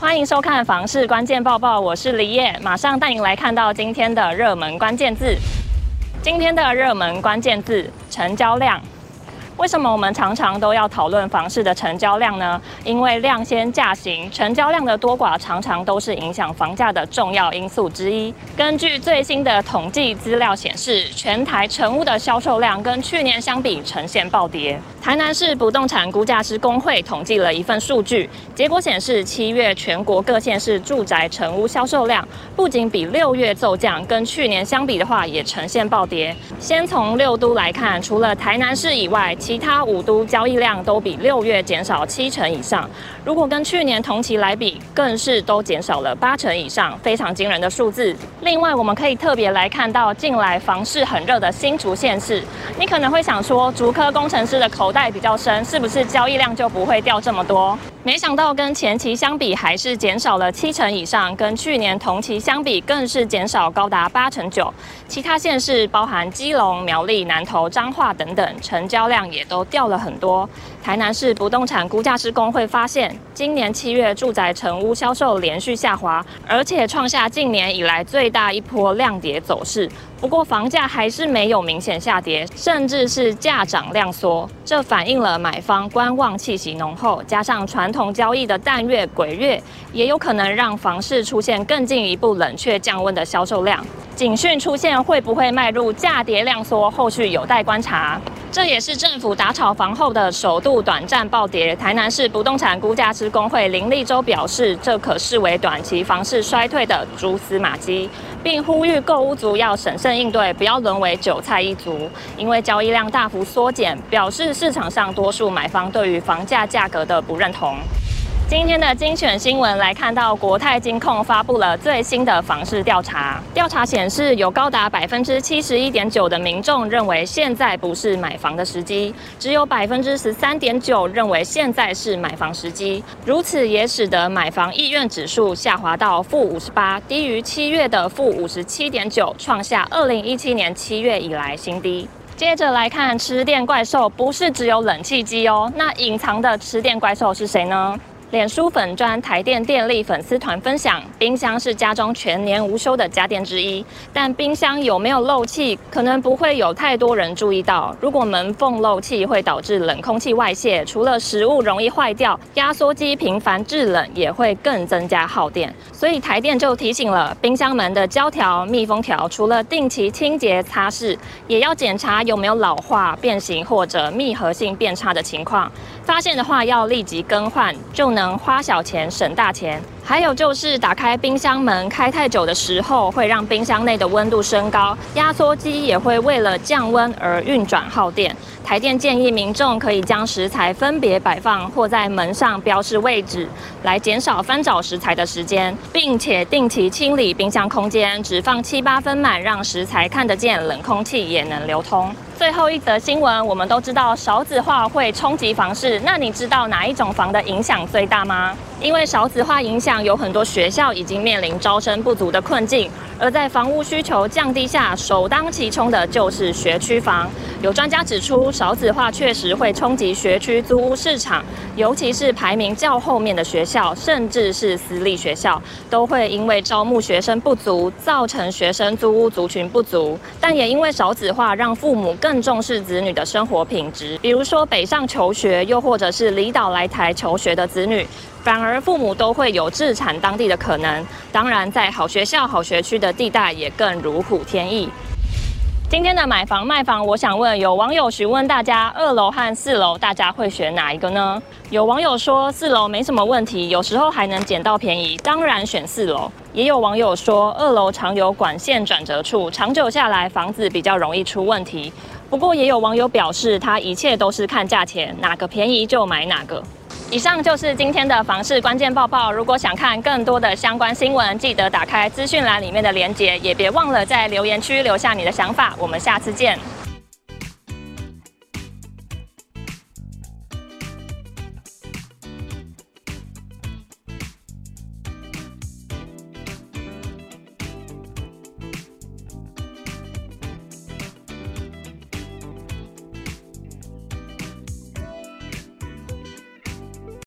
欢迎收看房市关键报报，我是李烨，马上带您来看到今天的热门关键字。今天的热门关键字：成交量。为什么我们常常都要讨论房市的成交量呢？因为量先价行，成交量的多寡常常都是影响房价的重要因素之一。根据最新的统计资料显示，全台成屋的销售量跟去年相比呈现暴跌。台南市不动产估价师公会统计了一份数据，结果显示，七月全国各县市住宅成屋销售量不仅比六月骤降，跟去年相比的话也呈现暴跌。先从六都来看，除了台南市以外，其他五都交易量都比六月减少七成以上，如果跟去年同期来比，更是都减少了八成以上，非常惊人的数字。另外，我们可以特别来看到近来房市很热的新竹县市，你可能会想说，竹科工程师的口袋比较深，是不是交易量就不会掉这么多？没想到跟前期相比，还是减少了七成以上，跟去年同期相比，更是减少高达八成九。其他县市，包含基隆、苗栗、南投、彰化等等，成交量也都掉了很多。台南市不动产估价师公会发现，今年七月住宅成屋销售连续下滑，而且创下近年以来最大一波量跌走势。不过房价还是没有明显下跌，甚至是价涨量缩，这反映了买方观望气息浓厚，加上传统交易的淡月、鬼月，也有可能让房市出现更进一步冷却降温的销售量。警讯出现会不会迈入价跌量缩，后续有待观察。这也是政府打炒房后的首度短暂暴跌。台南市不动产估价师公会林立洲表示，这可视为短期房市衰退的蛛丝马迹，并呼吁购屋族要审慎应对，不要沦为韭菜一族。因为交易量大幅缩减，表示市场上多数买方对于房价价格的不认同。今天的精选新闻来看到，国泰金控发布了最新的房市调查。调查显示，有高达百分之七十一点九的民众认为现在不是买房的时机，只有百分之十三点九认为现在是买房时机。如此也使得买房意愿指数下滑到负五十八，低于七月的负五十七点九，创下二零一七年七月以来新低。接着来看吃电怪兽，不是只有冷气机哦，那隐藏的吃电怪兽是谁呢？脸书粉专台电电力粉丝团分享，冰箱是家中全年无休的家电之一，但冰箱有没有漏气，可能不会有太多人注意到。如果门缝漏气，会导致冷空气外泄，除了食物容易坏掉，压缩机频繁制冷也会更增加耗电。所以台电就提醒了，冰箱门的胶条、密封条，除了定期清洁擦拭，也要检查有没有老化、变形或者密合性变差的情况。发现的话，要立即更换，就能花小钱省大钱。还有就是打开冰箱门开太久的时候，会让冰箱内的温度升高，压缩机也会为了降温而运转耗电。台电建议民众可以将食材分别摆放，或在门上标示位置，来减少翻找食材的时间，并且定期清理冰箱空间，只放七八分满，让食材看得见，冷空气也能流通。最后一则新闻，我们都知道少子化会冲击房市，那你知道哪一种房的影响最大吗？因为少子化影响，有很多学校已经面临招生不足的困境。而在房屋需求降低下，首当其冲的就是学区房。有专家指出，少子化确实会冲击学区租屋市场，尤其是排名较后面的学校，甚至是私立学校，都会因为招募学生不足，造成学生租屋族群不足。但也因为少子化，让父母更重视子女的生活品质，比如说北上求学，又或者是离岛来台求学的子女。反而父母都会有置产当地的可能，当然在好学校、好学区的地带也更如虎添翼。今天的买房卖房，我想问有网友询问大家，二楼和四楼大家会选哪一个呢？有网友说四楼没什么问题，有时候还能捡到便宜，当然选四楼。也有网友说二楼常有管线转折处，长久下来房子比较容易出问题。不过也有网友表示，他一切都是看价钱，哪个便宜就买哪个。以上就是今天的房市关键报报。如果想看更多的相关新闻，记得打开资讯栏里面的链接，也别忘了在留言区留下你的想法。我们下次见。